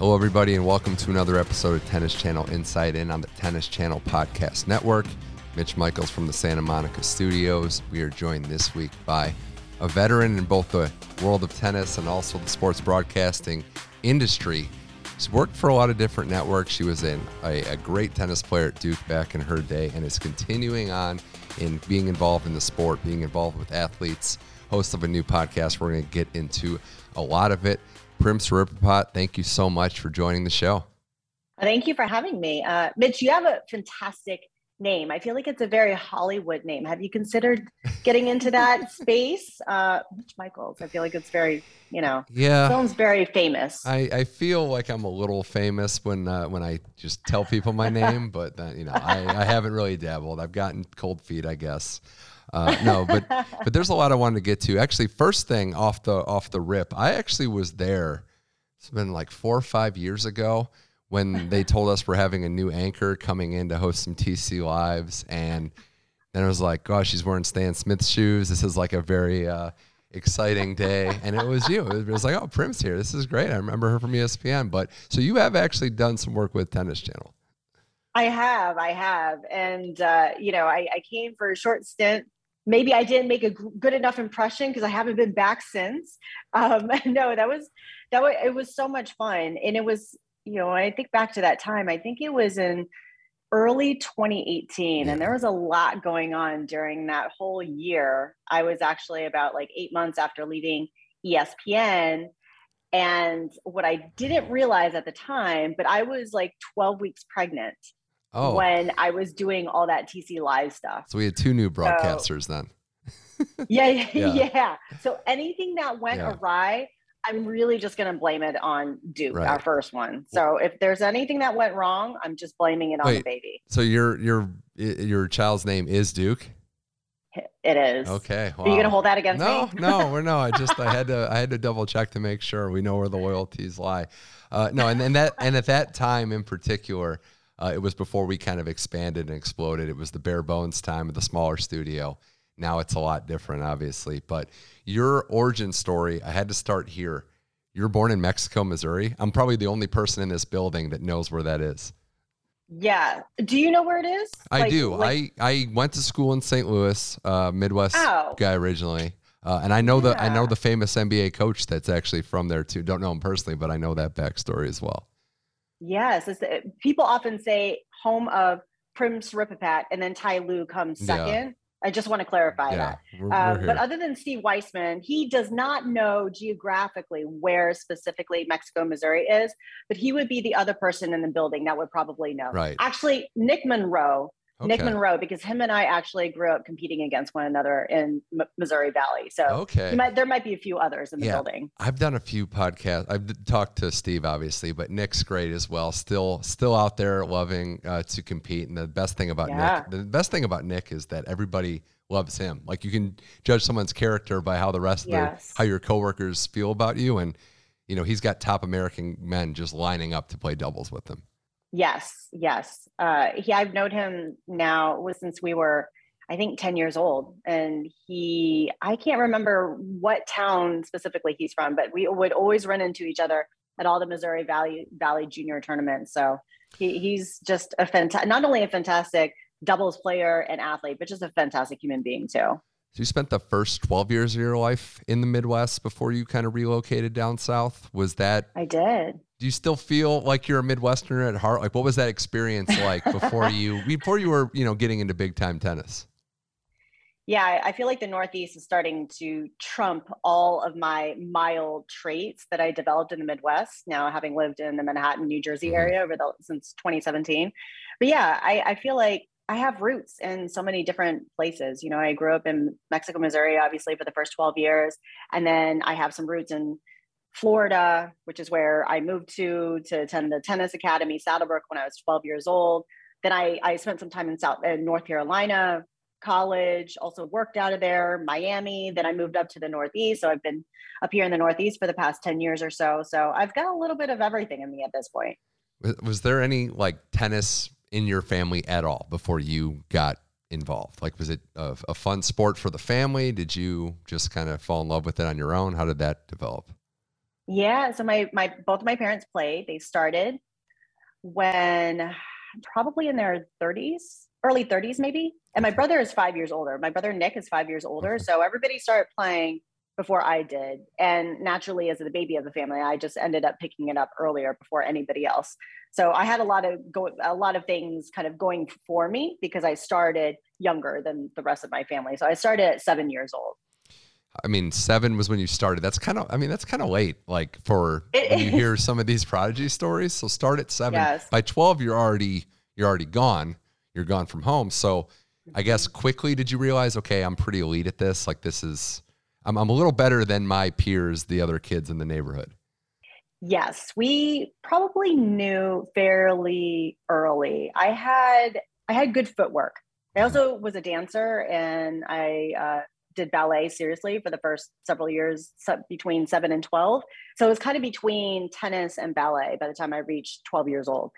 Hello, everybody, and welcome to another episode of Tennis Channel Inside In on the Tennis Channel Podcast Network. Mitch Michaels from the Santa Monica studios. We are joined this week by a veteran in both the world of tennis and also the sports broadcasting industry. She's worked for a lot of different networks. She was in a, a great tennis player at Duke back in her day and is continuing on in being involved in the sport, being involved with athletes, host of a new podcast. We're going to get into a lot of it. Prim Siripipat, thank you so much for joining the show. Thank you for having me. Uh, Mitch, you have a fantastic name. I feel like it's a very Hollywood name. Have you considered getting into that space? Uh, Mitch Michaels. I feel like it's very, you know, yeah, sounds very famous. I, I feel like I'm a little famous when uh, when I just tell people my name, but then, you know, I, I haven't really dabbled. I've gotten cold feet, I guess. Uh, no, but but there's a lot I wanted to get to. Actually, first thing off the off the rip, I actually was there. It's been like four or five years ago when they told us we're having a new anchor coming in to host some TC lives, and then it was like, gosh, she's wearing Stan Smith shoes. This is like a very uh, exciting day, and it was you. It was like, oh, Prim's here. This is great. I remember her from ESPN. But so you have actually done some work with Tennis Channel. I have, I have, and uh, you know, I, I came for a short stint maybe I didn't make a good enough impression because I haven't been back since. Um, no, that was that was it was so much fun, and it was you know I think back to that time. I think it was in early 2018 and there was a lot going on during that whole year i was actually about like eight months after leaving espn and what i didn't realize at the time but i was like 12 weeks pregnant oh. when I was doing all that TC Live stuff. So we had two new broadcasters so, then. yeah, yeah, yeah, So anything that went yeah. awry, I'm really just going to blame it on Duke, right. our first one. So if there's anything that went wrong, I'm just blaming it on Wait, the baby. So your your your child's name is Duke. It is. Okay. Wow. Are you going to hold that against no, me? no, no, we're no. I just I had to I had to double check to make sure we know where the loyalties lie. Uh, no, and, and that and at that time in particular, uh, it was before we kind of expanded and exploded. It was the bare bones time of the smaller studio. Now it's a lot different, obviously. But your origin story, I had to start here. You're born in Mexico, Missouri. I'm probably the only person in this building that knows where that is. Yeah. Do you know where it is? I like, do. Like... I, I went to school in St. Louis, uh, Midwest oh. guy originally. Uh, and I know yeah. the I know the famous NBA coach that's actually from there too. Don't know him personally, but I know that backstory as well. Yes, people often say home of Prim Siripipat and then Ty Lue comes second. Yeah. I just want to clarify yeah, that. We're, we're um, but other than Steve Weissman, he does not know geographically where specifically Mexico, Missouri is, but he would be the other person in the building that would probably know. Right. Actually, Nick Monroe Okay. Nick Monroe, because him and I actually grew up competing against one another in M- Missouri Valley. So okay, might, there might be a few others in the yeah, building. I've done a few podcasts. I've talked to Steve, obviously, but Nick's great as well. Still, still out there loving uh, to compete. And the best thing about yeah. Nick, the best thing about Nick is that everybody loves him. Like you can judge someone's character by how the rest yes. of how your coworkers feel about you, and you know he's got top American men just lining up to play doubles with him. Yes, yes. Uh, he, I've known him now was since we were, I think, 10 years old. And he, I can't remember what town specifically he's from, but we would always run into each other at all the Missouri Valley Valley Junior tournaments. So he, he's just a fantastic, not only a fantastic doubles player and athlete, but just a fantastic human being too. So you spent the first 12 years of your life in the Midwest before you kind of relocated down south. Was that I did. Do you still feel like you're a Midwesterner at heart? Like what was that experience like before you before you were, you know, getting into big time tennis? Yeah, I feel like the Northeast is starting to trump all of my mild traits that I developed in the Midwest. Now, having lived in the Manhattan, New Jersey mm-hmm. area over the, since 2017, but yeah, I, I feel like I have roots in so many different places. You know, I grew up in Mexico, Missouri, obviously for the first 12 years. And then I have some roots in Florida, which is where I moved to to attend the tennis academy, Saddlebrook, when I was 12 years old. Then I, I spent some time in South in North Carolina, college, also worked out of there, Miami. Then I moved up to the Northeast. So I've been up here in the Northeast for the past 10 years or so. So I've got a little bit of everything in me at this point. Was there any like tennis in your family at all before you got involved? Like, was it a, a fun sport for the family? Did you just kind of fall in love with it on your own? How did that develop? Yeah, so my my both of my parents played. They started when probably in their 30s, early 30s maybe. And my brother is 5 years older. My brother Nick is 5 years older. Mm-hmm. So everybody started playing before I did. And naturally as the baby of the family, I just ended up picking it up earlier before anybody else. So I had a lot of go a lot of things kind of going for me because I started younger than the rest of my family. So I started at 7 years old. I mean, seven was when you started. That's kind of, I mean, that's kind of late, like for when you hear some of these prodigy stories. So start at seven. Yes. By 12, you're already, you're already gone. You're gone from home. So I guess mm-hmm. quickly did you realize, okay, I'm pretty elite at this. Like this is, I'm, I'm a little better than my peers, the other kids in the neighborhood. Yes, we probably knew fairly early. I had, I had good footwork. I mm-hmm. also was a dancer and I uh, did ballet seriously for the first several years between seven and 12. So it was kind of between tennis and ballet by the time I reached 12 years old.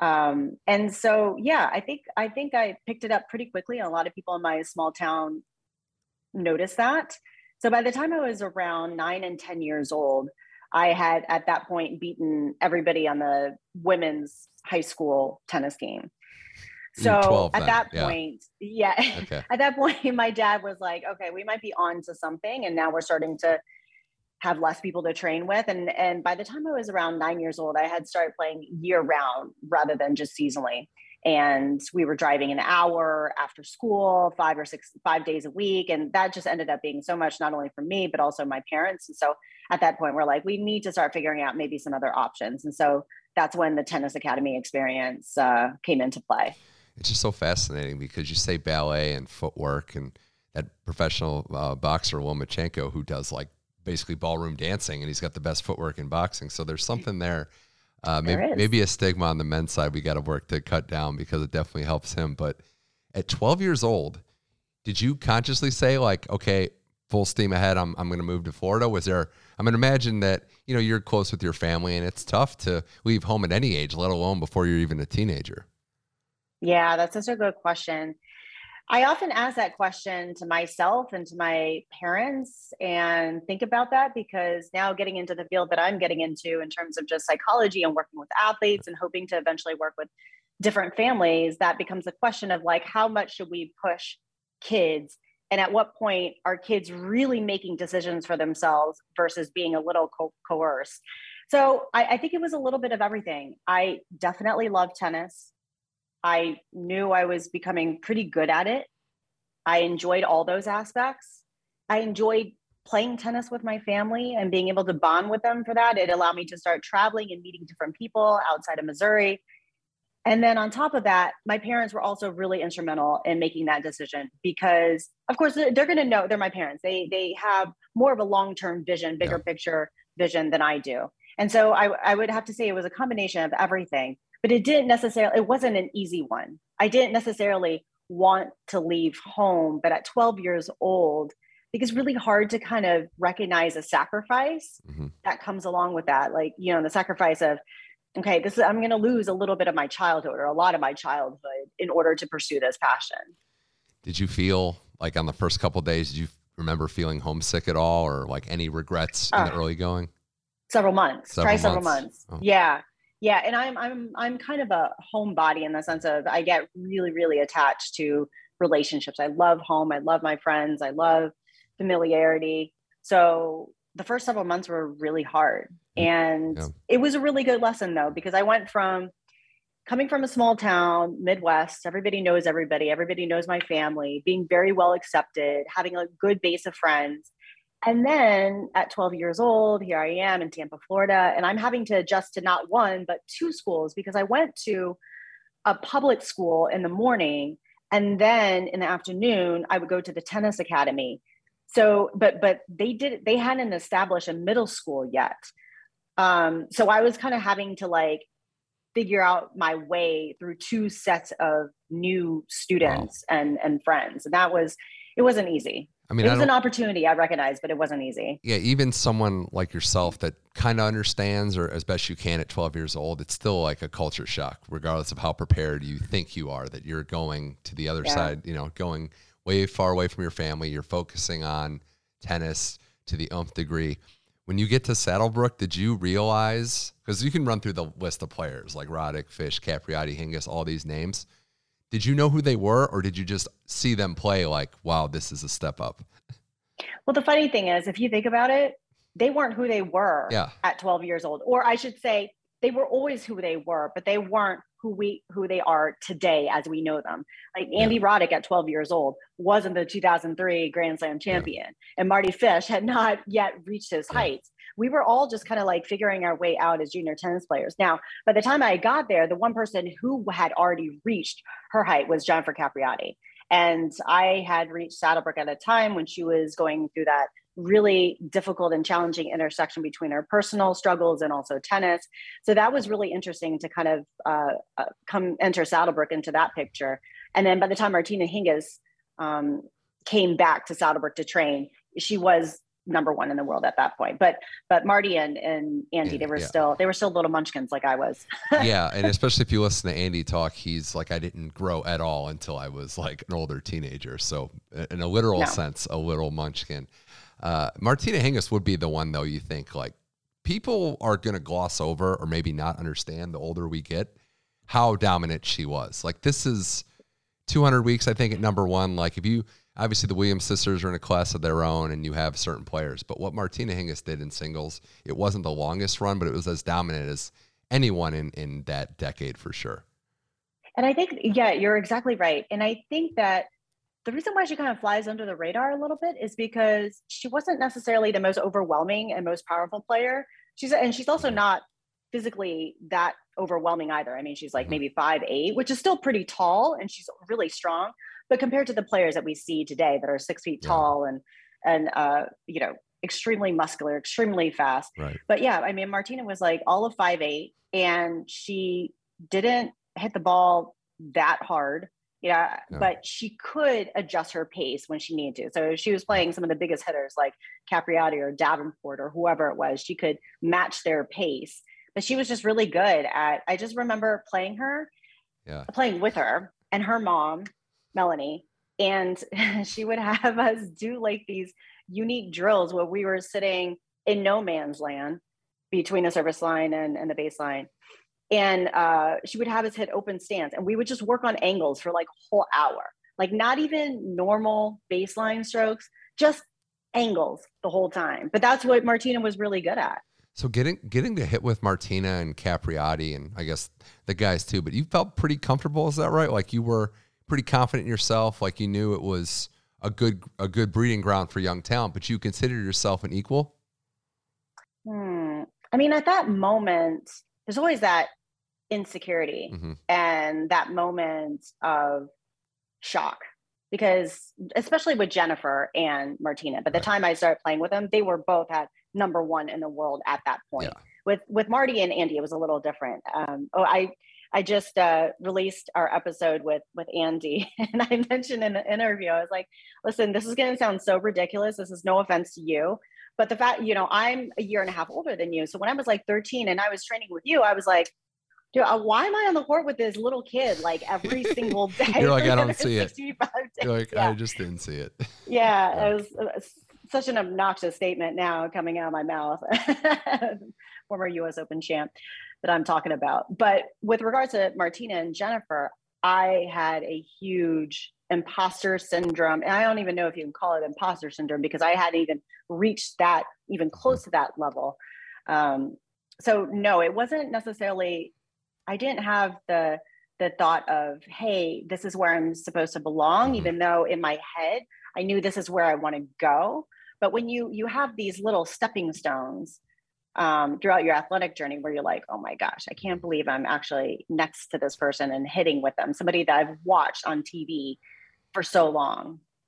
Um, and so, yeah, I think, I think I picked it up pretty quickly. And a lot of people in my small town noticed that. So by the time I was around nine and 10 years old, I had at that point beaten everybody on the women's high school tennis game. So at that point, yeah, yeah okay. at that point, my dad was like, okay, we might be on to something. And now we're starting to have less people to train with. And, and by the time I was around nine years old, I had started playing year round rather than just seasonally. And we were driving an hour after school, five or six, five days a week. And that just ended up being so much, not only for me, but also my parents. And so at that point, we're like, we need to start figuring out maybe some other options. And so that's when the tennis academy experience uh, came into play it's just so fascinating because you say ballet and footwork and that professional uh, boxer Lomachenko who does like basically ballroom dancing and he's got the best footwork in boxing. So there's something there. Uh, maybe, maybe a stigma on the men's side we got to work to cut down because it definitely helps him. But at 12 years old, did you consciously say like, okay, full steam ahead, I'm, I'm going to move to Florida? Was there, I'm going to imagine that, you know, you're close with your family and it's tough to leave home at any age, let alone before you're even a teenager. Yeah, that's such a good question. I often ask that question to myself and to my parents and think about that because now getting into the field that I'm getting into in terms of just psychology and working with athletes and hoping to eventually work with different families, that becomes a question of like, how much should we push kids? And at what point are kids really making decisions for themselves versus being a little co- coerced? So I, I think it was a little bit of everything. I definitely love tennis. I knew I was becoming pretty good at it. I enjoyed all those aspects. I enjoyed playing tennis with my family and being able to bond with them for that. It allowed me to start traveling and meeting different people outside of Missouri. And then on top of that, my parents were also really instrumental in making that decision because, of course, they're going to know they're my parents. They they have more of a long term vision, bigger yeah. picture vision than I do. And so I, I would have to say it was a combination of everything but it didn't necessarily it wasn't an easy one. I didn't necessarily want to leave home but at 12 years old I think it's really hard to kind of recognize a sacrifice mm-hmm. that comes along with that. Like you know the sacrifice of okay this is i'm going to lose a little bit of my childhood or a lot of my childhood in order to pursue this passion. Did you feel like on the first couple days did you remember feeling homesick at all or like any regrets in uh, the early going? several months. Several try months. several months. Oh. yeah yeah and i'm i'm i'm kind of a homebody in the sense of i get really really attached to relationships. I love home i love my friends i love familiarity. So the first several months were really hard. Mm, and yeah. it was a really good lesson though because i went from coming from a small town midwest everybody knows everybody everybody knows my family being very well accepted having a good base of friends and then at 12 years old, here I am in Tampa, Florida, and I'm having to adjust to not one, but two schools because I went to a public school in the morning and then in the afternoon i would go to the tennis academy. So but but they did they hadn't established a middle school yet. Um so i was kind of having to like figure out my way through two sets of new students wow. and and friends. And that was it wasn't easy I mean, it was an opportunity I recognize, but it wasn't easy. Yeah, even someone like yourself that kind of understands, or as best you can at 12 years old, it's still like a culture shock, regardless of how prepared you think you are. That you're going to the other yeah. side, you know, going way far away from your family. You're focusing on tennis to the umph degree. When you get to Saddlebrook, did you realize? Because you can run through the list of players like Roddick, Fish, Capriati, Hingis, all these names did you know who they were or did you just see them play like wow this is a step up well the funny thing is if you think about it they weren't who they were yeah. at 12 years old or i should say they were always who they were but they weren't who we who they are today as we know them like andy yeah. roddick at 12 years old wasn't the 2003 grand slam champion yeah. and Mardy Fish had not yet reached his heights we were all just kind of like figuring our way out as junior tennis players. Now, by the time I got there, the one person who had already reached her height was Jennifer Capriati. And I had reached Saddlebrook at a time when she was going through that really difficult and challenging intersection between her personal struggles and also tennis. So that was really interesting to kind of uh, uh, come enter Saddlebrook into that picture. And then by the time Martina Hingis um, came back to Saddlebrook to train, she was number one in the world at that point. But but Mardy and, and Andy, they were yeah. still they were still little munchkins like I was. yeah, and especially if you listen to Andy talk, he's like I didn't grow at all until I was like an older teenager. So in a literal no. sense, a little munchkin. Uh, Martina Hingis would be the one though. You think like people are going to gloss over or maybe not understand the older we get how dominant she was. Like this is 200 weeks, I think, at number one. Like if you obviously the Williams sisters are in a class of their own and you have certain players. But what Martina Hingis did in singles, it wasn't the longest run, but it was as dominant as anyone in, in that decade for sure. And I think, yeah, you're exactly right. And I think that the reason why she kind of flies under the radar a little bit is because she wasn't necessarily the most overwhelming and most powerful player. She's and she's also not physically that overwhelming either. I mean, she's like mm-hmm. maybe five eight, which is still pretty tall, and she's really strong. But compared to the players that we see today that are six feet yeah. tall and and uh, you know extremely muscular, extremely fast. Right. But yeah, I mean, Martina was like all of five eight, and she didn't hit the ball that hard. Yeah, no. but she could adjust her pace when she needed to. So she was playing some of the biggest hitters like Capriati or Davenport or whoever it was. She could match their pace, but she was just really good at. I just remember playing her, yeah, playing with her and her mom Melanie, and she would have us do like these unique drills where we were sitting in no man's land between the service line and, and the baseline. And uh, she would have us hit open stance, and we would just work on angles for like a whole hour, like not even normal baseline strokes, just angles the whole time. But that's what Martina was really good at. So getting getting to hit with Martina and Capriati and I guess the guys too, but you felt pretty comfortable, is that right? Like you were pretty confident in yourself, like you knew it was a good a good breeding ground for young talent, but you considered yourself an equal? Hmm. I mean, at that moment, there's always that insecurity mm-hmm. and that moment of shock because especially with Jennifer and Martina, by the right. time I started playing with them, they were both at number one in the world at that point. Yeah. With with Mardy and Andy, it was a little different. Um, oh, I I just uh, released our episode with with Andy, and I mentioned in the interview, I was like, "Listen, this is going to sound so ridiculous. This is no offense to you, but the fact, you know, I'm a year and a half older than you. So when I was like 13 and I was training with you, I was like." Dude, uh, why am I on the court with this little kid like every single day? You're like, I don't see it. You're like, yeah. I just didn't see it. Yeah, yeah. it was uh, such an obnoxious statement now coming out of my mouth. Former U.S. Open champ that I'm talking about. But with regards to Martina and Jennifer, I had a huge imposter syndrome. And I don't even know if you can call it imposter syndrome because I hadn't even reached that, even close to that level. Um, so no, it wasn't necessarily, I didn't have the, the thought of, hey, this is where I'm supposed to belong, mm-hmm. even though in my head, I knew this is where I want to go. But when you you have these little stepping stones um, throughout your athletic journey where you're like, oh my gosh, I can't believe I'm actually next to this person and hitting with them, somebody that I've watched on TV for so long.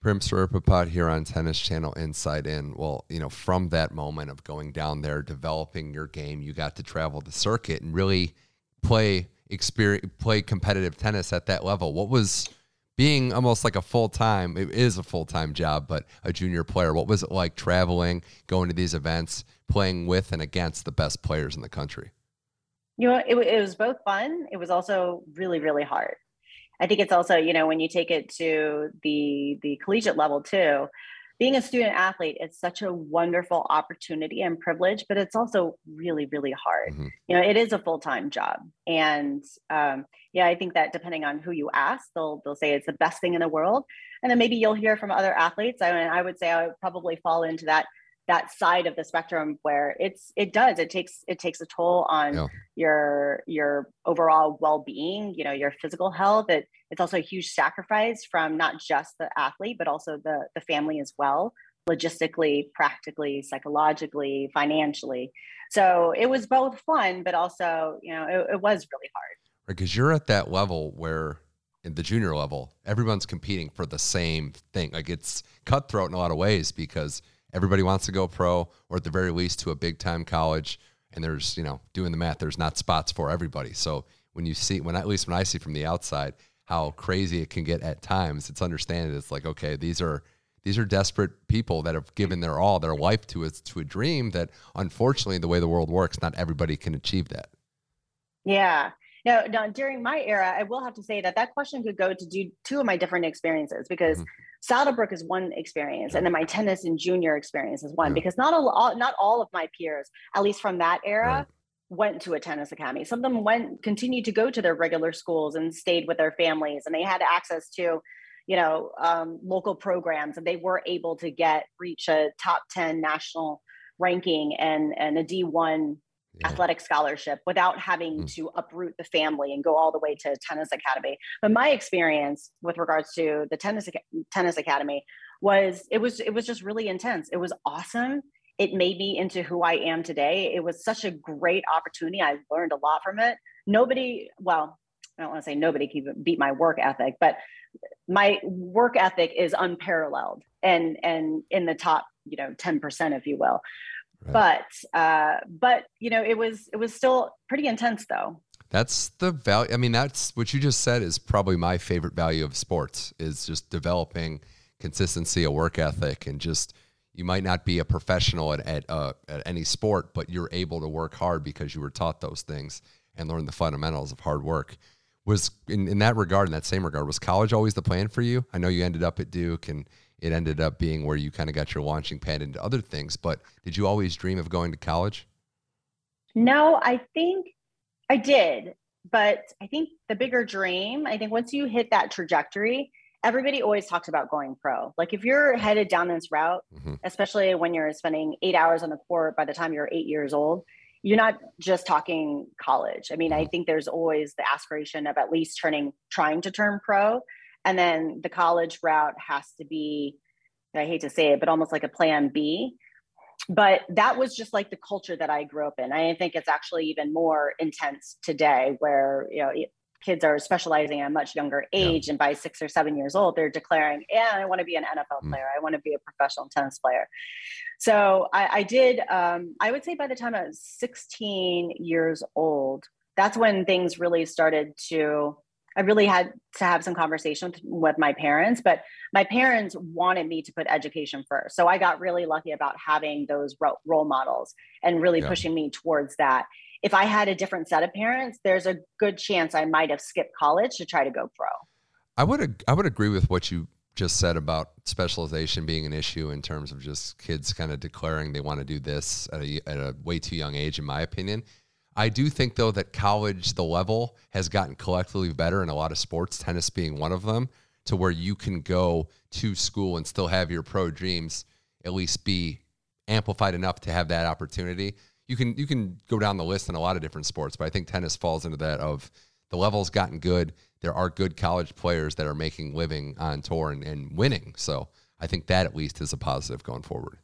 Prim Siripipat here on Tennis Channel Inside In. Well, you know, from that moment of going down there, developing your game, you got to travel the circuit and really play experience, play competitive tennis at that level. What was being almost like a full time? It is a full time job, but a junior player. What was it like traveling, going to these events, playing with and against the best players in the country? You know, it, it was both fun. It was also really, really hard. I think it's also, you know, when you take it to the the collegiate level too, being a student athlete, is such a wonderful opportunity and privilege, but it's also really, really hard. Mm-hmm. You know, it is a full time job, and um, yeah, I think that depending on who you ask, they'll they'll say it's the best thing in the world, and then maybe you'll hear from other athletes. I mean, I would say I would probably fall into that that side of the spectrum where it's it does it takes it takes a toll on yeah. your your overall well-being you know your physical health it, it's also a huge sacrifice from not just the athlete but also the the family as well logistically practically psychologically financially so it was both fun but also you know it, it was really hard Right. because you're at that level where in the junior level everyone's competing for the same thing like it's cutthroat in a lot of ways because everybody wants to go pro or at the very least to a big time college and there's you know doing the math there's not spots for everybody. So when you see when at least when i see from the outside how crazy it can get at times it's understanding it's like okay these are these are desperate people that have given their all their life to a, to a dream that unfortunately the way the world works not everybody can achieve that. Yeah. Now, now during my era i will have to say that that question could go to do two of my different experiences because mm-hmm Saddlebrook is one experience, and then my tennis and junior experience is one yeah. because not all not all of my peers, at least from that era, right. went to a tennis academy. Some of them went continued to go to their regular schools and stayed with their families, and they had access to, you know, um, local programs, and they were able to get reach a top ten national ranking and and a D one yeah. athletic scholarship without having mm. to uproot the family and go all the way to tennis academy. But my experience with regards to the tennis tennis academy was it was it was just really intense. It was awesome. It made me into who i am today. It was such a great opportunity. I learned a lot from it. Nobody well i don't want to say nobody can beat my work ethic but my work ethic is unparalleled and and in the top you know 10% if you will Right. But uh, but you know, it was it was still pretty intense though. That's the value. I mean, that's what you just said is probably my favorite value of sports is just developing consistency, a work ethic, and just you might not be a professional at at, uh, at any sport, but you're able to work hard because you were taught those things and learn the fundamentals of hard work. Was in, in that regard, in that same regard, was college always the plan for you? I know you ended up at Duke and it ended up being where you kind of got your launching pad into other things. But did you always dream of going to college? No, I think I did. But I think the bigger dream, I think once you hit that trajectory, everybody always talks about going pro. Like if you're headed down this route, mm-hmm. especially when you're spending eight hours on the court by the time you're eight years old, you're not just talking college. I mean, mm-hmm. I think there's always the aspiration of at least turning, trying to turn pro. And then the college route has to be, I hate to say it, but almost like a plan B. But that was just like the culture that I grew up in. I think it's actually even more intense today where, you know, kids are specializing at a much younger age yeah. and by six or seven years old they're declaring yeah i want to be an nfl mm. player i want to be a professional tennis player so i, I did um, i would say by the time i was 16 years old that's when things really started to I really had to have some conversation with, with, my parents, but my parents wanted me to put education first. So I got really lucky about having those ro- role models and really yeah. pushing me towards that. If I had a different set of parents, there's a good chance I might have skipped college to try to go pro. I would I would agree with what you just said about specialization being an issue in terms of just kids kind of declaring they want to do this at a, at a way too young age, in my opinion. I do think though that college, the level has gotten collectively better in a lot of sports, tennis being one of them, to where you can go to school and still have your pro dreams at least be amplified enough to have that opportunity. You can you can go down the list in a lot of different sports, but I think tennis falls into that of the level's gotten good. There are good college players that are making living on tour and, and winning. So I think that at least is a positive going forward.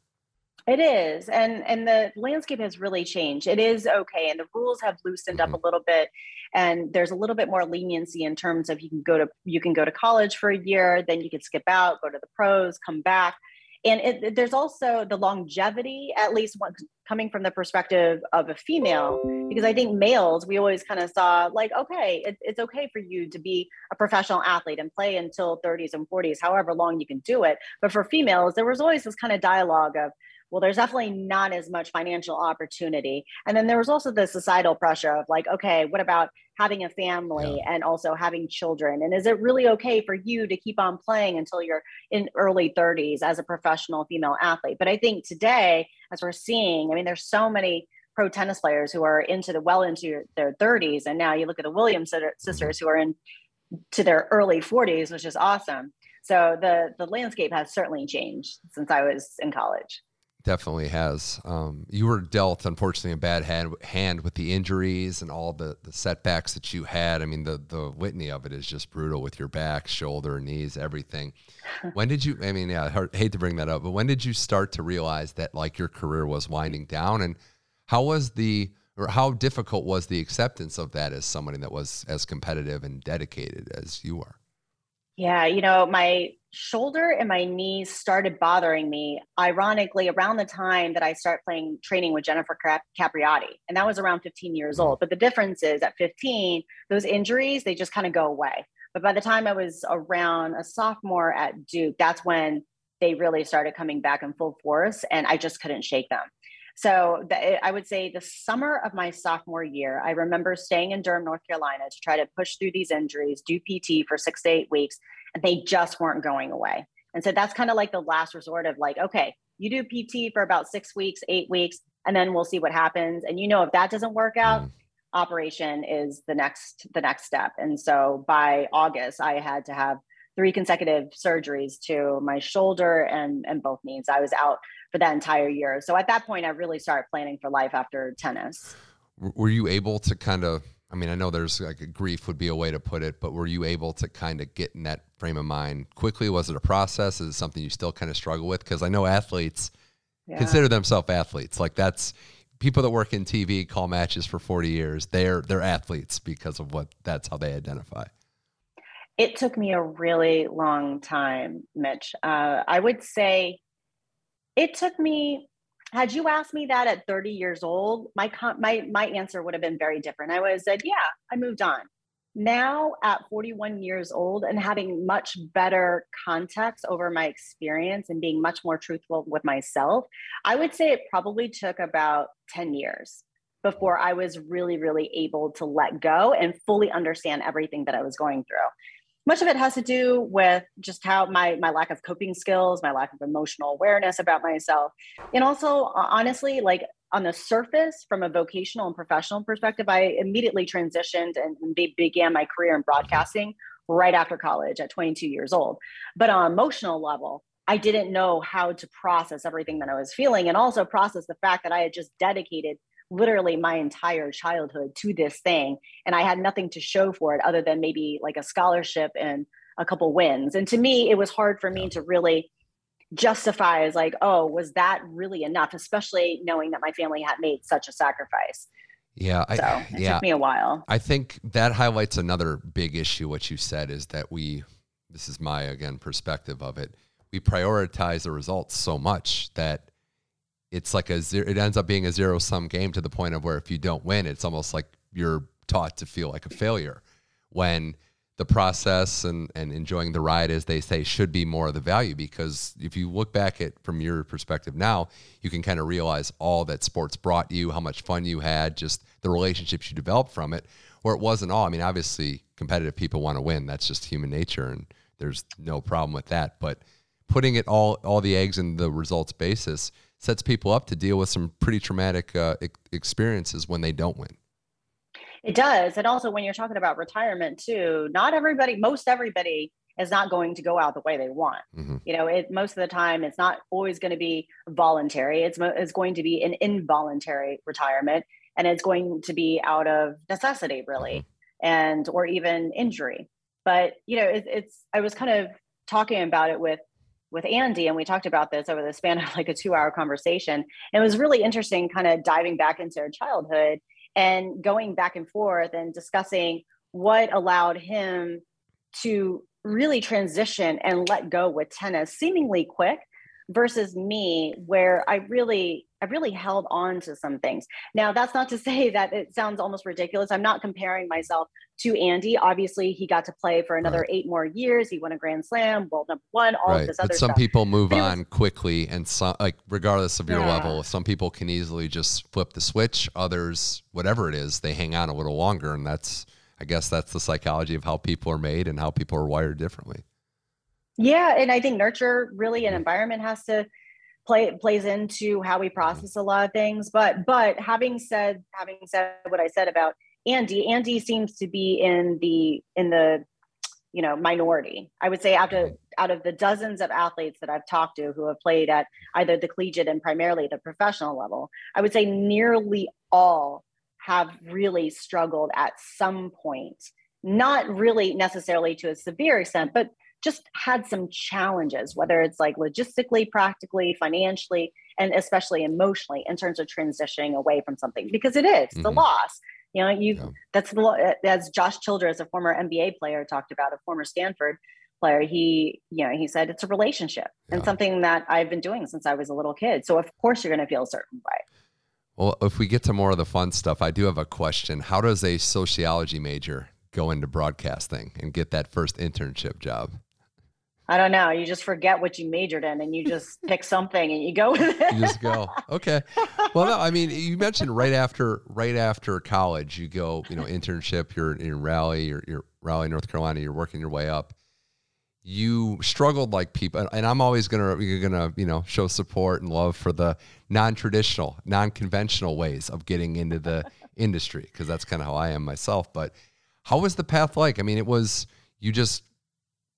It is, and and the landscape has really changed. It is okay, and the rules have loosened mm-hmm. up a little bit, and there's a little bit more leniency in terms of you can go to you can go to college for a year, then you can skip out, go to the pros, come back, and it, there's also the longevity, at least one, coming from the perspective of a female, because I think males we always kind of saw like, okay, it, it's okay for you to be a professional athlete and play until 30s and 40s, however long you can do it. But for females, there was always this kind of dialogue of well, there's definitely not as much financial opportunity. And then there was also the societal pressure of like, okay, what about having a family yeah. and also having children? And is it really okay for you to keep on playing until you're in early 30s as a professional female athlete? But I think today, as we're seeing, I mean, there's so many pro tennis players who are into the well into their 30s. And now you look at the Williams sisters who are in to their early 40s, which is awesome. So the the landscape has certainly changed since I was in college definitely has. Um, you were dealt, unfortunately, a bad hand, hand with the injuries and all the, the setbacks that you had. I mean, the the litany of it is just brutal with your back, shoulder, knees, everything. When did you? I mean, yeah, I hate to bring that up, but when did you start to realize that like your career was winding down, and how was the or how difficult was the acceptance of that as somebody that was as competitive and dedicated as you are? Yeah, you know, my shoulder and my knees started bothering me, ironically, around the time that I started playing training with Jennifer Capriati. And that was around 15 years mm-hmm. old. But the difference is at 15, those injuries, they just kind of go away. But by the time I was around a sophomore at Duke, that's when they really started coming back in full force. And I just couldn't shake them. So the, I would say the summer of my sophomore year, I remember staying in Durham, North Carolina to try to push through these injuries, do PT for six to eight weeks, they just weren't going away. And so that's kind of like the last resort of like, okay, you do PT for about six weeks, eight weeks, and then we'll see what happens. And you know, if that doesn't work out, mm. operation is the next the next step. And so by August, I had to have three consecutive surgeries to my shoulder and and both knees. I was out for that entire year. So at that point, I really started planning for life after tennis. Were you able to kind of? I mean, I know there's like a grief would be a way to put it, but were you able to kind of get in that frame of mind quickly? Was it a process? Is it something you still kind of struggle with? Because I know athletes yeah. consider themselves athletes. Like that's people that work in TV call matches for 40 years. They're they're athletes because of what that's how they identify. It took me a really long time, Mitch. Uh, I would say it took me had you asked me that at 30 years old my my my answer would have been very different. I would have said yeah i moved on. Now at 41 years old and having much better context over my experience and being much more truthful with myself i would say it probably took about 10 years before i was really really able to let go and fully understand everything that i was going through much of it has to do with just how my my lack of coping skills my lack of emotional awareness about myself. And also honestly like on the surface from a vocational and professional perspective i immediately transitioned and began my career in broadcasting right after college at 22 years old. But on emotional level i didn't know how to process everything that i was feeling and also process the fact that i had just dedicated literally my entire childhood to this thing and i had nothing to show for it other than maybe like a scholarship and a couple wins. And to me it was hard for me to really justify as like oh was that really enough especially knowing that my family had made such a sacrifice. Yeah I, so it yeah. took me a while. I think that highlights another big issue what you said is that we this is my again perspective of it we prioritize the results so much that it's like a zero, it ends up being a zero sum game to the point of where if you don't win, it's almost like you're taught to feel like a failure when the process and, and enjoying the ride, as they say, should be more of the value. Because if you look back at from your perspective now, you can kind of realize all that sports brought you, how much fun you had, just the relationships you developed from it, where it wasn't all. I mean, obviously, competitive people want to win. That's just human nature, and there's no problem with that. But putting it all all the eggs in the results basis sets people up to deal with some pretty traumatic uh, experiences when they don't win. It does. And also when you're talking about retirement too, not everybody, most everybody is not going to go out the way they want. Mm-hmm. You know, it most of the time it's not always going to be voluntary. It's it's going to be an involuntary retirement and it's going to be out of necessity really mm-hmm. and or even injury. But, you know, it, it's I was kind of talking about it with with Andy, and we talked about this over the span of like a two hour conversation. And it was really interesting, kind of diving back into her childhood and going back and forth and discussing what allowed him to really transition and let go with tennis seemingly quick versus me where i really i really held on to some things now that's not to say that it sounds almost ridiculous i'm not comparing myself to andy obviously he got to play for another right. eight more years he won a grand slam world number one all right. of this other but some stuff. people move on quickly and some like regardless of your yeah. level some people can easily just flip the switch others whatever it is they hang on a little longer and that's i guess that's the psychology of how people are made and how people are wired differently yeah, and I think nurture really an mm. environment has to play plays into how we mm. process a lot of things. But but having said having said what I said about Andy, Andy seems to be in the in the you know minority. I would say after mm-hmm. out of the dozens of athletes that I've talked to who have played at either the collegiate and primarily the professional level, I would say nearly all have really struggled at some point. Not really necessarily to a severe extent, but just had some challenges, whether it's like logistically, practically, financially, and especially emotionally in terms of transitioning away from something because it is mm-hmm. the loss. You know, you yeah. that's the as Josh Childress, a former NBA player, talked about, a former Stanford player. He, you know, he said it's a relationship yeah. and something that I've been doing since I was a little kid. So of course you're going to feel a certain way. Well, if we get to more of the fun stuff, I do have a question. How does a sociology major go into broadcasting and get that first internship job? I don't know. You just forget what you majored in and you just pick something and you go with it. You just go. Okay. Well, no, I mean, you mentioned right after right after college, you go, you know, internship, you're in Raleigh, you're, you're Raleigh, North Carolina, you're working your way up. You struggled like people, and I'm always gonna you're gonna you know show support and love for the non-traditional, non-conventional ways of getting into the industry because that's kind of how I am myself. But how was the path like? I mean, it was you just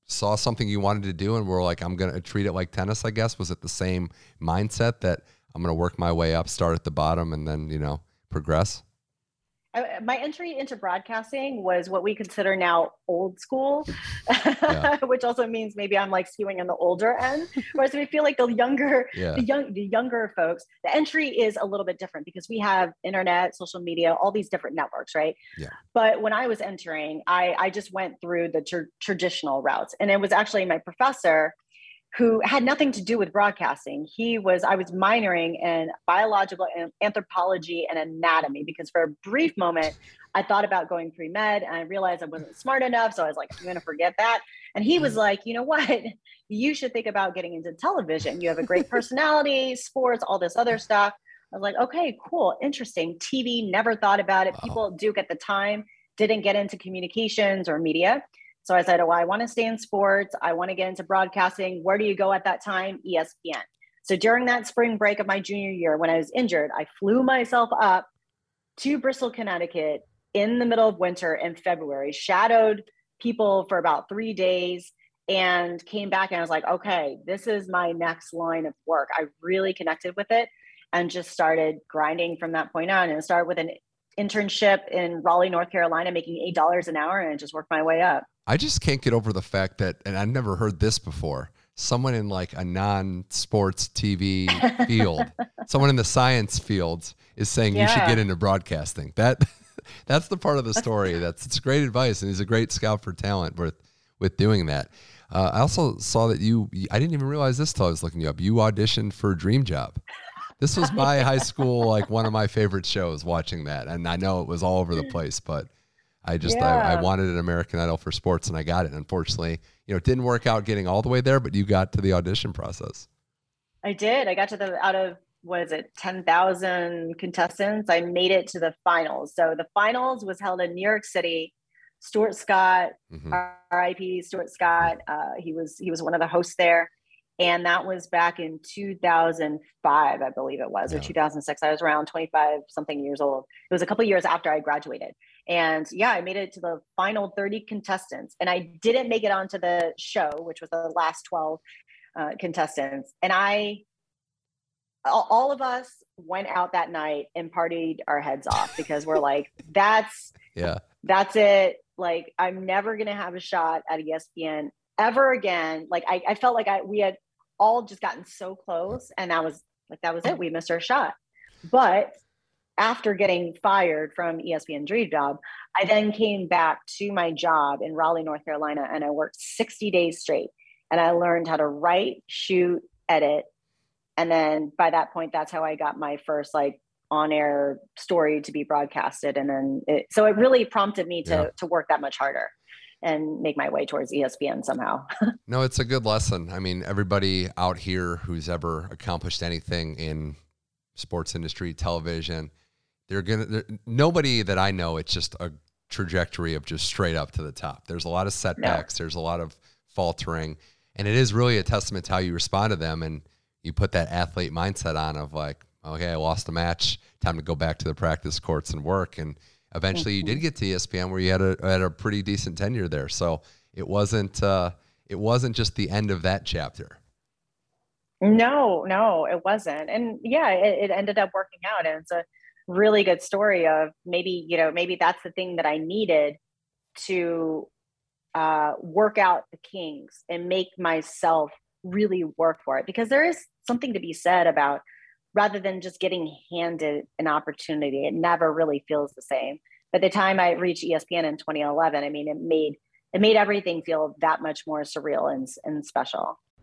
saw something you wanted to do and were like, I'm going to treat it like tennis, I guess? Was it the same mindset that I'm going to work my way up, start at the bottom, and then, you know, progress? My entry into broadcasting was what we consider now old school, yeah. which also means maybe I'm like skewing on the older end. Whereas we feel like the younger, yeah. the young, the younger folks, the entry is a little bit different because we have internet, social media, all these different networks, right? Yeah. But when I was entering, I I just went through the tr- traditional routes, and it was actually my professor who had nothing to do with broadcasting. He was, I was minoring in biological anthropology and anatomy because for a brief moment, I thought about going pre med and I realized I wasn't smart enough. So I was like, I'm going to forget that. And he was mm. like, you know what? You should think about getting into television. You have a great personality, sports, all this other stuff. I was like, okay, cool, interesting. TV, never thought about it. People, Duke at the time, didn't get into communications or media. So I said, Oh, I want to stay in sports. I want to get into broadcasting. Where do you go at that time? ESPN. So during that spring break of my junior year, when I was injured, I flew myself up to Bristol, Connecticut in the middle of winter in February, shadowed people for about three days, and came back and I was like, okay, this is my next line of work. I really connected with it and just started grinding from that point on and started with an internship in Raleigh, North Carolina, making $8 an hour and just worked my way up. I just can't get over the fact that, and I've never heard this before. Someone in like a non-sports TV field, someone in the science fields, is saying yeah. you should get into broadcasting. That that's the part of the story. That's it's great advice, and he's a great scout for talent with with doing that. Uh, I also saw that you. I didn't even realize this till I was looking you up. You auditioned for Dream Job. This was my high school, like one of my favorite shows. Watching that, and I know it was all over the place, but I just yeah. I, I, wanted an American Idol for sports, and I got it. Unfortunately, you know, it didn't work out getting all the way there, but you got to the audition process. I did. I got to the out of what is it, ten thousand contestants. I made it to the finals. So the finals was held in New York City. Stuart Scott, mm-hmm. R.I.P. Stuart Scott. Uh, he was he was one of the hosts there, And that was back in 2005, I believe it was, yeah. or 2006. I was around 25 something years old. It was a couple years after I graduated. And yeah, I made it to the final 30 contestants. And I didn't make it onto the show, which was the last 12 uh, contestants. And I, all of us went out that night and partied our heads off because we're like, that's, yeah, that's it. Like, I'm never going to have a shot at ESPN ever again. Like, I, I felt like I, we had all just gotten so close and that was like that was it we missed our shot but after getting fired from espn dream job i then came back to my job in raleigh north carolina and i worked 60 days straight and i learned how to write shoot edit and then by that point that's how i got my first like on air story to be broadcasted and then it, so it really prompted me to yeah. to work that much harder and make my way towards ESPN somehow. no, it's a good lesson. I mean, everybody out here who's ever accomplished anything in sports industry, television, they're gonna. They're, nobody that I know, it's just a trajectory of just straight up to the top. There's a lot of setbacks. No. There's a lot of faltering, and it is really a testament to how you respond to them and you put that athlete mindset on of like, okay, I lost a match, time to go back to the practice courts and work and eventually you did mm-hmm. get to ESPN where you had a had a pretty decent tenure there. So it wasn't uh, it wasn't just the end of that chapter. No, no, it wasn't. And yeah, it, it ended up working out, and it's a really good story of maybe you know maybe that's the thing that I needed to uh, work out the kinks and make myself really work for it because there is something to be said about rather than just getting handed an opportunity. It never really feels the same. By the time I reached ESPN in 2011, I mean, it made it made everything feel that much more surreal and, and special.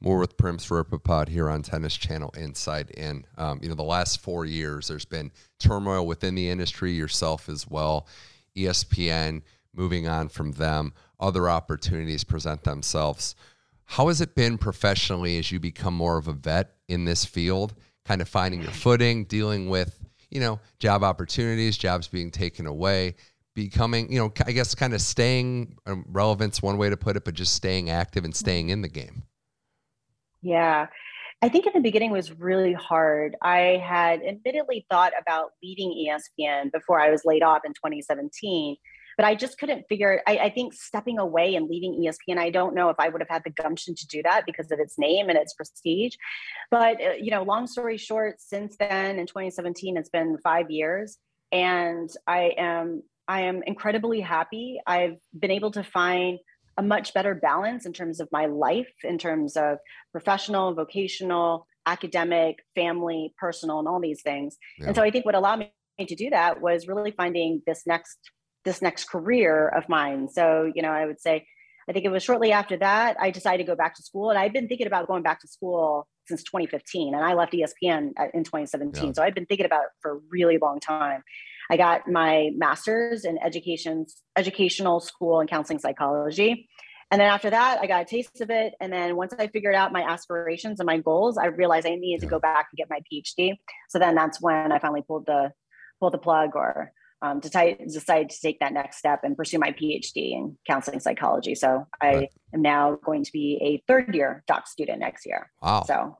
More with Prims Prim Siripipat here on Tennis Channel Inside In. Um, you know, the last four years, there's been turmoil within the industry, yourself as well. ESPN moving on from them, other opportunities present themselves. How has it been professionally as you become more of a vet in this field? kind of finding your footing, dealing with, you know, job opportunities, jobs being taken away, becoming, you know, I guess kind of staying um, relevance one way to put it, but just staying active and staying in the game. Yeah. I think in the beginning was really hard. I had admittedly thought about leaving ESPN before I was laid off in 2017 but I just couldn't figure. I, I think stepping away and leaving ESPN, I don't know if I would have had the gumption to do that because of its name and its prestige. But uh, you know, long story short, since then in 2017, it's been five years, and I am I am incredibly happy. I've been able to find a much better balance in terms of my life, in terms of professional, vocational, academic, family, personal, and all these things. Yeah. And so I think what allowed me to do that was really finding this next this next career of mine. So, you know, I would say, I think it was shortly after that I decided to go back to school, and I've been thinking about going back to school since 2015, and I left ESPN in 2017. Yeah. So I've been thinking about it for a really long time. I got my master's in education, educational school and counseling psychology. And then after that, I got a taste of it. And then once I figured out my aspirations and my goals, I realized I needed yeah. to go back and get my PhD. So then that's when I finally pulled the pulled the plug or um, to t- decide to take that next step and pursue my PhD in counseling psychology. So I right. am now going to be a third year doc student next year. Wow. So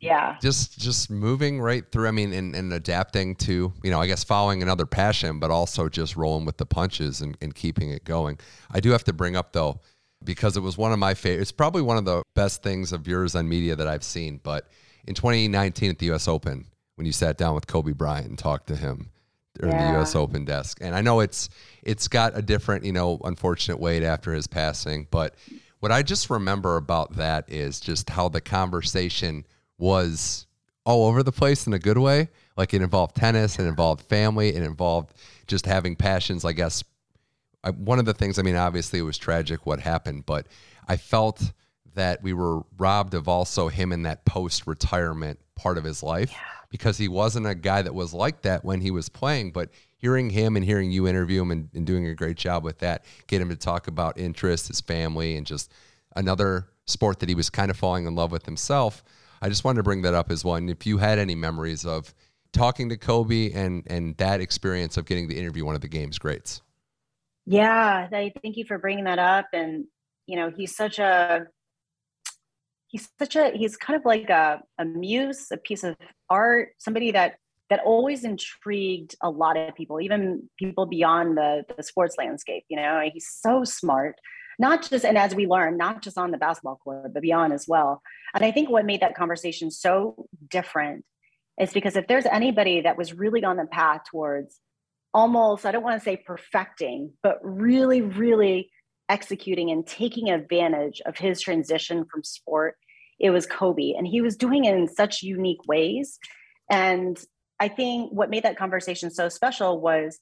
yeah just just moving right through i mean and, and adapting to you know i guess following another passion but also just rolling with the punches and, and keeping it going i do have to bring up though because it was one of my favorite it's probably one of the best things of yours on media that i've seen but in 2019 at the us open when you sat down with kobe bryant and talked to him or yeah. the U.S. Open desk. And I know it's it's got a different, you know, unfortunate weight after his passing. But what I just remember about that is just how the conversation was all over the place in a good way. Like it involved tennis, it involved family, it involved just having passions. I guess I, one of the things. I mean, obviously it was tragic what happened, but I felt that we were robbed of also him in that post retirement part of his life yeah. because he wasn't a guy that was like that when he was playing. But hearing him and hearing you interview him and, and doing a great job with that, get him to talk about interests, his family, and just another sport that he was kind of falling in love with himself. I just wanted to bring that up as well. And If you had any memories of talking to Kobe and and that experience of getting to interview one of the game's greats. Yeah, thank you for bringing that up. And you know, he's such a he's such a he's kind of like a, a muse, a piece of art, somebody that that always intrigued a lot of people, even people beyond the, the sports landscape. You know, he's so smart, not just, and as we learn, not just on the basketball court, but beyond as well. And I think what made that conversation so different is because if there's anybody that was really on the path towards almost, I don't want to say perfecting, but really, really executing and taking advantage of his transition from sport, it was Kobe. And he was doing it in such unique ways. And I think what made that conversation so special was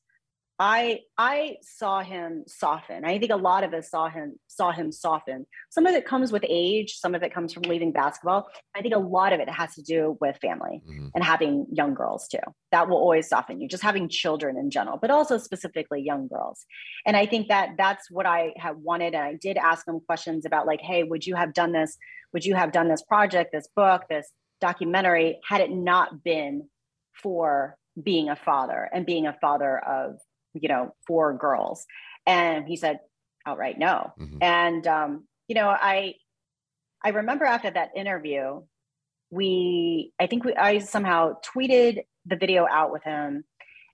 I I saw him soften. I think a lot of us saw him saw him soften. Some of it comes with age, some of it comes from leaving basketball. I think a lot of it has to do with family mm-hmm. and having young girls too. That will always soften you. Just having children in general, but also specifically young girls. And I think that that's what I have wanted and I did ask him questions about like, "Hey, would you have done this? Would you have done this project, this book, this documentary had it not been for being a father and being a father of you know four girls. And he said outright no. Mm-hmm. and um, you know i i remember after that interview we i think we i somehow tweeted the video out with him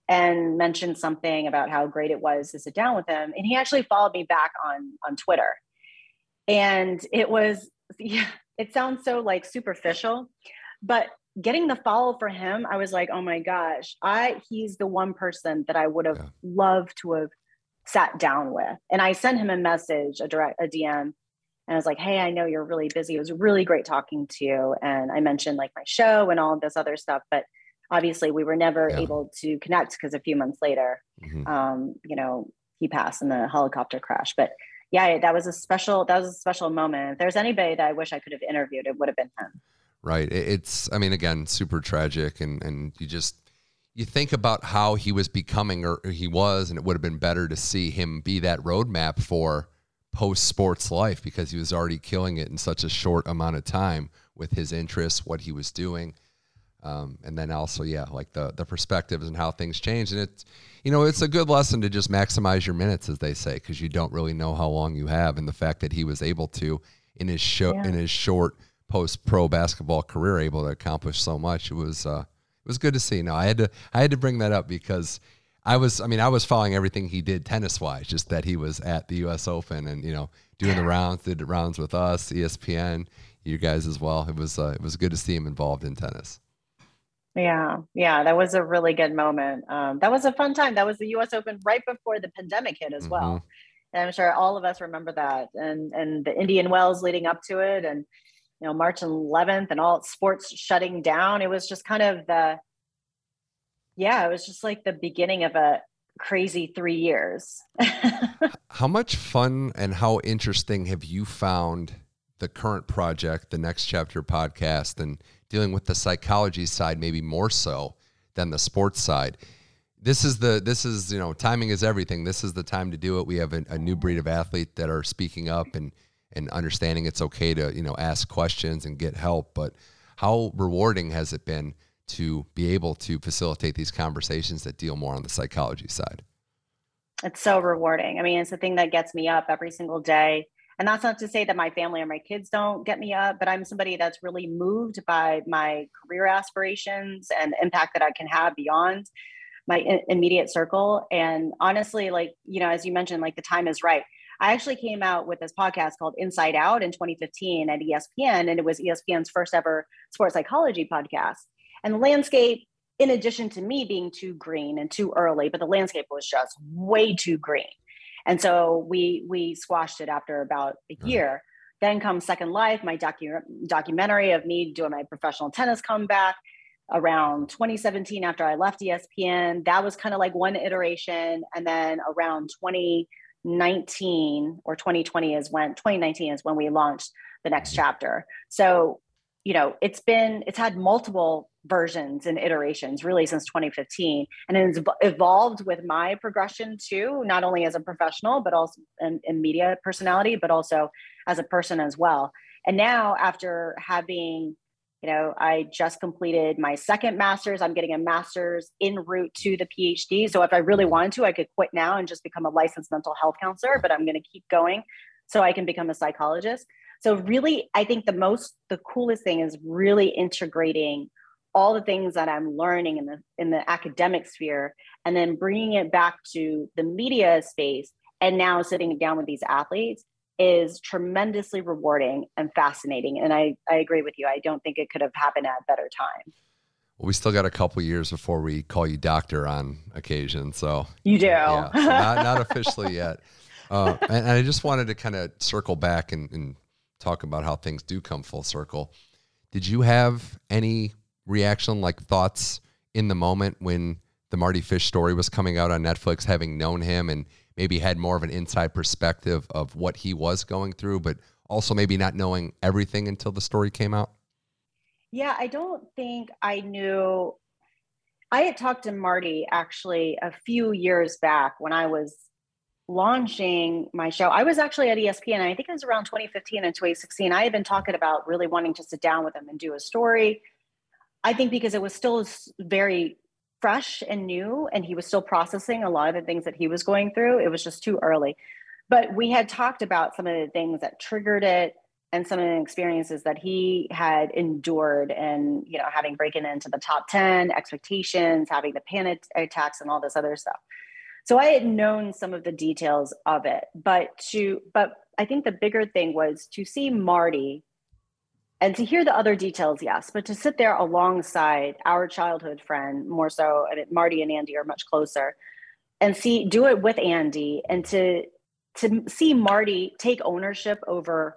and mentioned something about how great it was to sit down with him. And he actually followed me back on on twitter. And it was yeah it sounds so like superficial but getting the follow for him, I was like, oh my gosh, I he's the one person that I would have yeah. loved to have sat down with. And I sent him a message, a direct a DM, and I was like, hey, I know you're really busy. It was really great talking to you. And I mentioned like my show and all this other stuff, but obviously we were never yeah. able to connect because a few months later, mm-hmm. um, you know, he passed in the helicopter crash. But yeah, that was a special that was a special moment. If there's anybody that I wish I could have interviewed, it would have been him right? It's, I mean, again, super tragic, and and you just you think about how he was becoming or he was, and it would have been better to see him be that roadmap for post sports life because he was already killing it in such a short amount of time with his interests, what he was doing. Um, and then also, yeah, like the the perspectives and how things change, and it's, you know, it's a good lesson to just maximize your minutes, as they say, because you don't really know how long you have, and the fact that he was able to in his show yeah. in his short post pro basketball career able to accomplish so much. It was uh, it was good to see. No, I had to I had to bring that up because I was I mean I was following everything he did tennis wise, just that he was at the U.S. Open and you know doing the rounds, did the rounds with us, ESPN, you guys as well. It was uh, it was good to see him involved in tennis. Yeah, yeah, that was a really good moment. Um, that was a fun time. That was the U.S. Open right before the pandemic hit as mm-hmm. well. And I'm sure all of us remember that, and and the Indian Wells leading up to it, and you know March 11th and all sports shutting down. It was just kind of the yeah, it was just like the beginning of a crazy three years. how much fun and how interesting have you found the current project, the Next Chapter podcast, and dealing with the psychology side maybe more so than the sports side? This is the this is you know timing is everything. This is the time to do it. We have a, a new breed of athlete that are speaking up and and understanding it's okay to you know ask questions and get help but how rewarding has it been to be able to facilitate these conversations that deal more on the psychology side? It's so rewarding. I mean it's the thing that gets me up every single day. And that's not to say that my family or my kids don't get me up but i'm somebody that's really moved by my career aspirations and the impact that i can have beyond my immediate circle. And honestly like you know as you mentioned like the time is right I actually came out with this podcast called Inside Out in 2015 at ESPN, and it was ESPN's first ever sports psychology podcast. And the landscape, in addition to me being too green and too early, but the landscape was just way too green. And so we we squashed it after about a year. Then comes Second Life, my docu- documentary of me doing my professional tennis comeback around 2017 after I left ESPN. That was kind of like one iteration. And then around 20, 19 or 2020 is when 2019 is when we launched the next mm-hmm. chapter. So, you know, it's been it's had multiple versions and iterations really since 2015 and it's evolved with my progression too not only as a professional but also in, in, media personality but also as a person as well and now after having you know i just completed my second master's. I'm getting a master's en route to the phd so if i really wanted to i could quit now and just become a licensed mental health counselor but i'm going to keep going so i can become a psychologist. So really i think the most the coolest thing is really integrating all the things that I'm learning in the in the academic sphere and then bringing it back to the media space and now sitting down with these athletes is tremendously rewarding and fascinating and I I agree with you I don't think it could have happened at a better time. Well, we still got a couple years before we call you doctor on occasion so You do. Yeah, so not not officially yet. Uh, and, and, I just wanted to kind of circle back and, and talk about how things do come full circle. Did you have any reaction, like thoughts in the moment when the Mardy Fish story was coming out on Netflix, having known him and maybe had more of an inside perspective of what he was going through, but also maybe not knowing everything until the story came out? Yeah, I don't think I knew. I had talked to Mardy actually a few years back when I was launching my show. I was actually at ESPN, I think it was around 2015 and 2016. I had been talking about really wanting to sit down with him and do a story I think because it was still very fresh and new, and he was still processing a lot of the things that he was going through, it was just too early. But we had talked about some of the things that triggered it and some of the experiences that he had endured and you know having breaking into the top 10 expectations having the panic attacks and all this other stuff. So i had known some of the details of it. But to but i think the bigger thing was to see mardy and to hear the other details yes but to sit there alongside our childhood friend more so I mean, mardy and andy are much closer and see do it with andy and to to see mardy take ownership over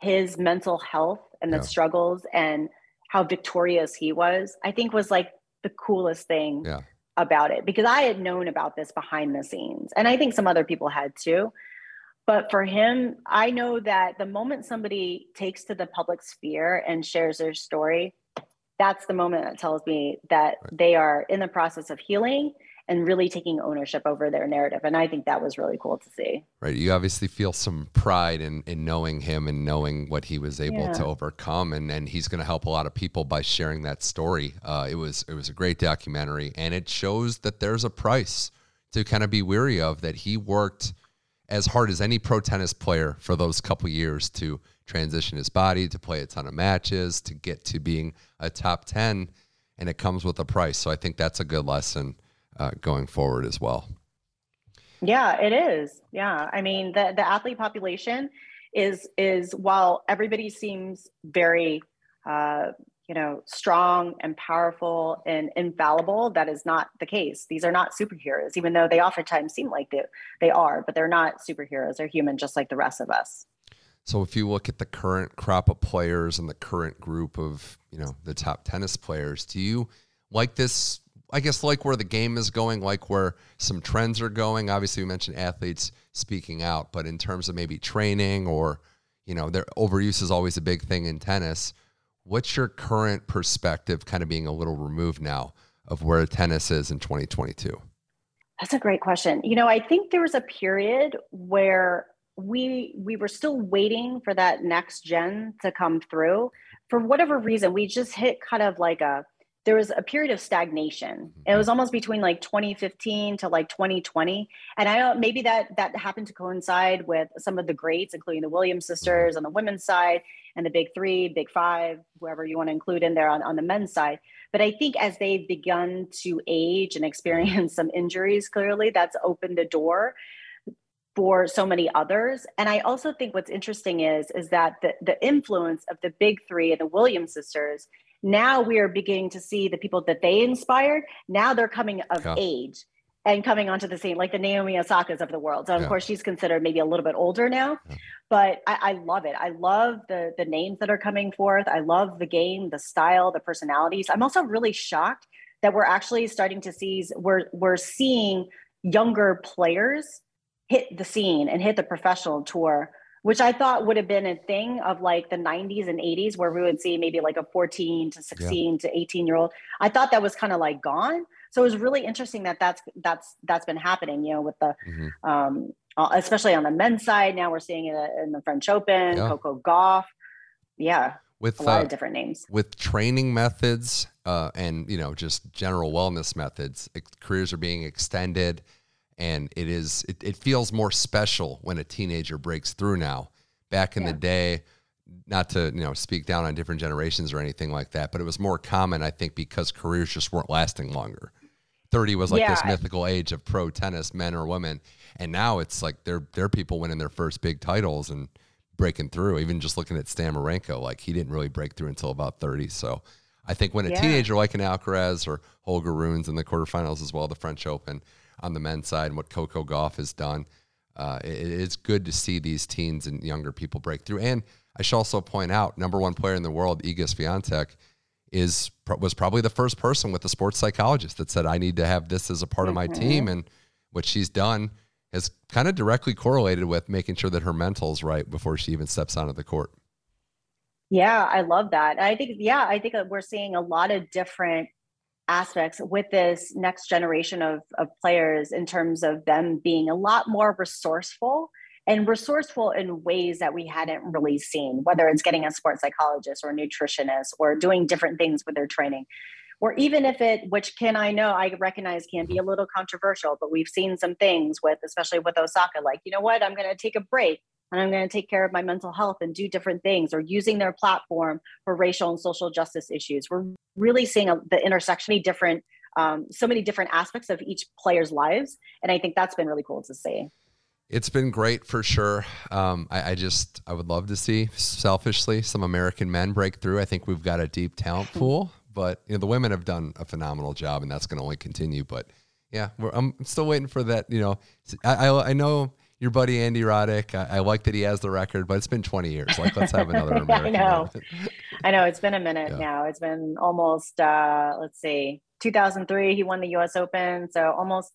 his mental health and the yeah. struggles and how victorious he was i think was like the coolest thing yeah. about it because i had known about this behind the scenes and i think some other people had too but for him, I know that the moment somebody takes to the public sphere and shares their story, that's the moment that tells me that right. they are in the process of healing and really taking ownership over their narrative. And I think that was really cool to see. Right. You obviously feel some pride in, in knowing him and knowing what he was able yeah. to overcome. And, and he's going to help a lot of people by sharing that story. Uh, it was, it was a great documentary and it shows that there's a price to kind of be weary of that he worked as hard as any pro tennis player for those couple years to transition his body, to play a ton of matches, to get to being a top 10. And it comes with a price. So I think that's a good lesson uh, going forward as well. Yeah, it is. Yeah. I mean, the, the athlete population is, is while everybody seems very, uh, you know, strong and powerful and infallible. That is not the case. These are not superheroes, even though they oftentimes seem like they, they are, but they're not superheroes. They're human just like the rest of us. So if you look at the current crop of players and the current group of, you know, the top tennis players, do you like this? I guess like where the game is going, like where some trends are going. Obviously, we mentioned athletes speaking out, but in terms of maybe training or, you know, their overuse is always a big thing in tennis What's your current perspective, kind of being a little removed now, of where tennis is in 2022? That's a great question. You know, I think there was a period where we we were still waiting for that next gen to come through. For whatever reason, we just hit kind of like a there was a period of stagnation. It was mm-hmm. almost between like 2015 to like 2020, and I don't maybe that that happened to coincide with some of the greats, including the Williams sisters on the women's side and the big three, big five, whoever you want to include in there on, on the men's side. But I think as they've begun to age and experience some injuries, clearly that's opened the door for so many others. And I also think what's interesting is is that the, the influence of the big three and the Williams sisters now we are beginning to see the people that they inspired. Now they're coming of yeah. age and coming onto the scene, like the Naomi Osaka's of the world. So of yeah. course she's considered maybe a little bit older now, yeah. but I, I, love it. I love the the names that are coming forth. I love the game, the style, the personalities. I'm also really shocked that we're actually starting to see we're we're seeing younger players hit the scene and hit the professional tour which I thought would have been a thing of like the 90s and 80s where we would see maybe like a 14 to 16 yeah. to 18 year old. I thought that was kind of like gone. So it was really interesting that that's that's that's been happening, you know, with the mm-hmm. um uh, especially on the men's side. Now we're seeing it in the French Open, yeah. Coco Gauff. Yeah. With a lot uh, of different names. With training methods uh, and you know just general wellness methods, careers are being extended and it is it, it feels more special when a teenager breaks through now back in yeah. the day not to you know speak down on different generations or anything like that but it was more common i think because careers just weren't lasting longer 30 was like yeah. this mythical age of pro tennis men or women and now it's like they're they're people winning their first big titles and breaking through even just looking at Stan Wawrinka like he didn't really break through until about 30 so I think when a yeah. teenager like an Alcaraz or Holger Rune's in the quarterfinals as well the French Open on the men's side and what Coco Gauff has done. Uh, it, it's good to see these teens and younger people break through. And I should also point out, number one player in the world, Iga Swiatek, is was probably the first person with a sports psychologist that said, "I need to have this as a part mm-hmm. of my mm-hmm. team." And what she's done has kind of directly correlated with making sure that her mental is right before she even steps onto the court. Yeah, I love that. I think, yeah, I think we're seeing a lot of different aspects with this next generation of, of players in terms of them being a lot more resourceful and resourceful in ways that we hadn't really seen, whether it's getting a sports psychologist or nutritionist or doing different things with their training. Or even if it, which can I know, I recognize can be a little controversial, but we've seen some things with, especially with Osaka, like, you know what, I'm going to take a break and I'm going to take care of my mental health and do different things, or using their platform for racial and social justice issues. We're really seeing a, the intersection of different, um, so many different aspects of each player's lives, and I think that's been really cool to see. It's been great for sure. Um, I, I, just I would love to see selfishly some American men break through. I think we've got a deep talent pool, but you know the women have done a phenomenal job, and that's going to only continue. But yeah, I'm still waiting for that. You know, I, I, I know your buddy Andy Roddick. I, I, like that he has the record, but it's been 20 years. Like, let's have another American. I know. I know. It's been a minute yeah. now. It's been almost, uh, let's see, 2003, he won the US Open. So almost,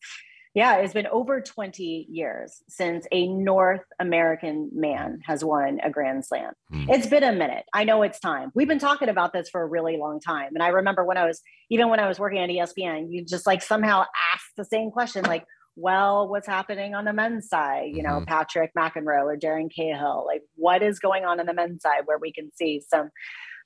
yeah, it's been over 20 years since a North American man has won a Grand Slam. Mm. It's been a minute. I know it's time. We've been talking about this for a really long time. And I remember when I was, even when I was working at ESPN, you just like somehow asked the same question, like, well, what's happening on the men's side? You know, mm-hmm. Patrick McEnroe or Darren Cahill. Like, what is going on on the men's side where we can see some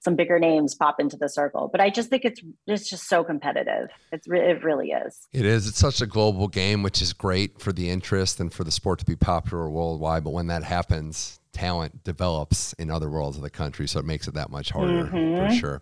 some bigger names pop into the circle? But I just think it's it's just so competitive. It's it really is. It is. It's such a global game, which is great for the interest and for the sport to be popular worldwide. But when that happens, talent develops in other worlds of the country, so it makes it that much harder mm-hmm. for sure.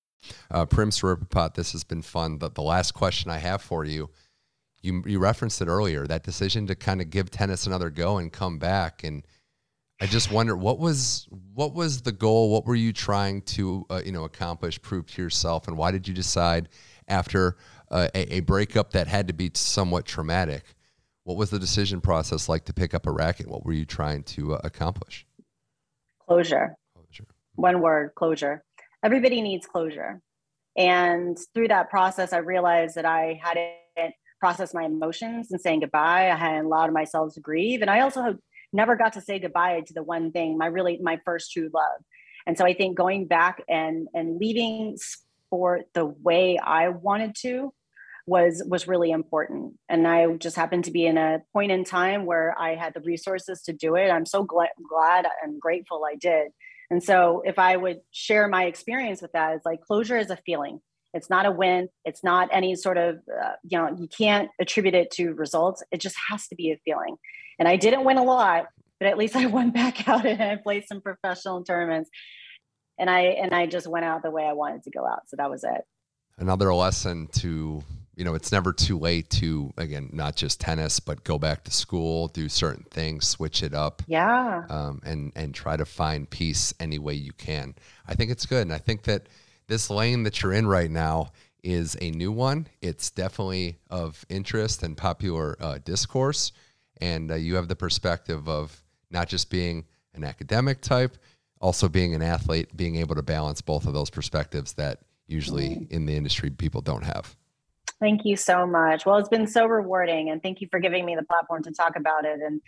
Uh, Prim Siripipat, this has been fun. The, the last question I have for you, you you referenced it earlier, that decision to kind of give tennis another go and come back. And I just wonder what was what was the goal? What were you trying to uh, you know accomplish, prove to yourself, and why did you decide after uh, a, a breakup that had to be somewhat traumatic? What was the decision process like to pick up a racket? What were you trying to uh, accomplish? Closure. Closure. One word, closure everybody needs closure. And through that process, I realized that I hadn't processed my emotions and saying goodbye. I hadn't allowed myself to grieve. And I also never got to say goodbye to the one thing, my really my first true love. And so I think going back and and leaving sport the way I wanted to was was really important. And I just happened to be in a point in time where I had the resources to do it. I'm so glad, glad and grateful I did and so if I would share my experience with that, it's like closure is a feeling. It's not a win. It's not any sort of, uh, you know, you can't attribute it to results. It just has to be a feeling. And I didn't win a lot, but at least I went back out and I played some professional tournaments. And I and I just went out the way I wanted to go out. So that was it. Another lesson to you know, it's never too late to again not just tennis, but go back to school, do certain things, switch it up, Yeah. um, and and try to find peace any way you can. I think it's good, and I think that this lane that you're in right now is a new one. It's definitely of interest and popular uh, discourse, and uh, you have the perspective of not just being an academic type, also being an athlete, being able to balance both of those perspectives that usually in the industry people don't have. Thank you so much. Well, it's been so rewarding, and thank you for giving me the platform to talk about it and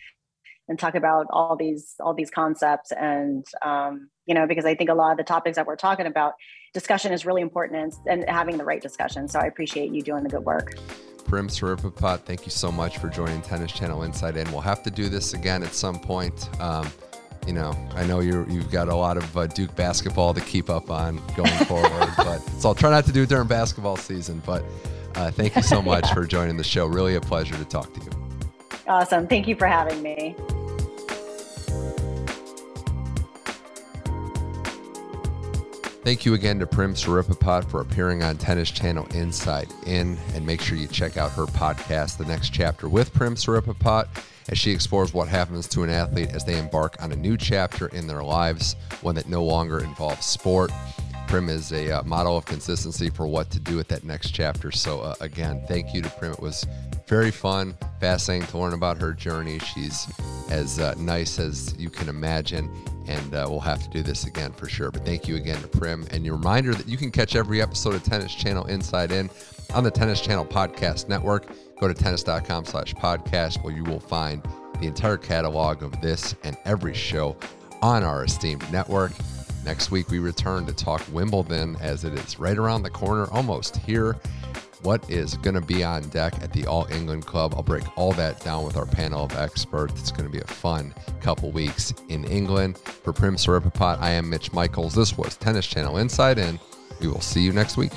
and talk about all these all these concepts. And um, you know, because I think a lot of the topics that we're talking about, discussion is really important, and, and having the right discussion. So I appreciate you doing the good work. Prim Siripipat, thank you so much for joining Tennis Channel Inside In. We'll have to do this again at some point. Um, you know, I know you you've got a lot of uh, Duke basketball to keep up on going forward, but so I'll try not to do it during basketball season. But uh, thank you so much for joining the show. Really a pleasure to talk to you. Awesome. Thank you for having me. Thank you again to Prim Siripipat for appearing on Tennis Channel Inside In, and make sure you check out her podcast, The Next Chapter with Prim Siripipat, as she explores what happens to an athlete as they embark on a new chapter in their lives, one that no longer involves sport. Prim is a uh, model of consistency for what to do with that next chapter. So, uh, again, thank you to Prim. It was very fun, fascinating to learn about her journey. She's as uh, nice as you can imagine, and uh, we'll have to do this again for sure. But thank you again to Prim. And your reminder that you can catch every episode of Tennis Channel Inside In on the Tennis Channel Podcast Network. Go to tennis.com slash podcast where you will find the entire catalog of this and every show on our esteemed network. Next week, we return to talk Wimbledon as it is right around the corner, almost here. What is going to be on deck at the All England Club? I'll break all that down with our panel of experts. It's going to be a fun couple weeks in England. For Prim Siripipat, I am Mitch Michaels. This was Tennis Channel Inside In. We will see you next week.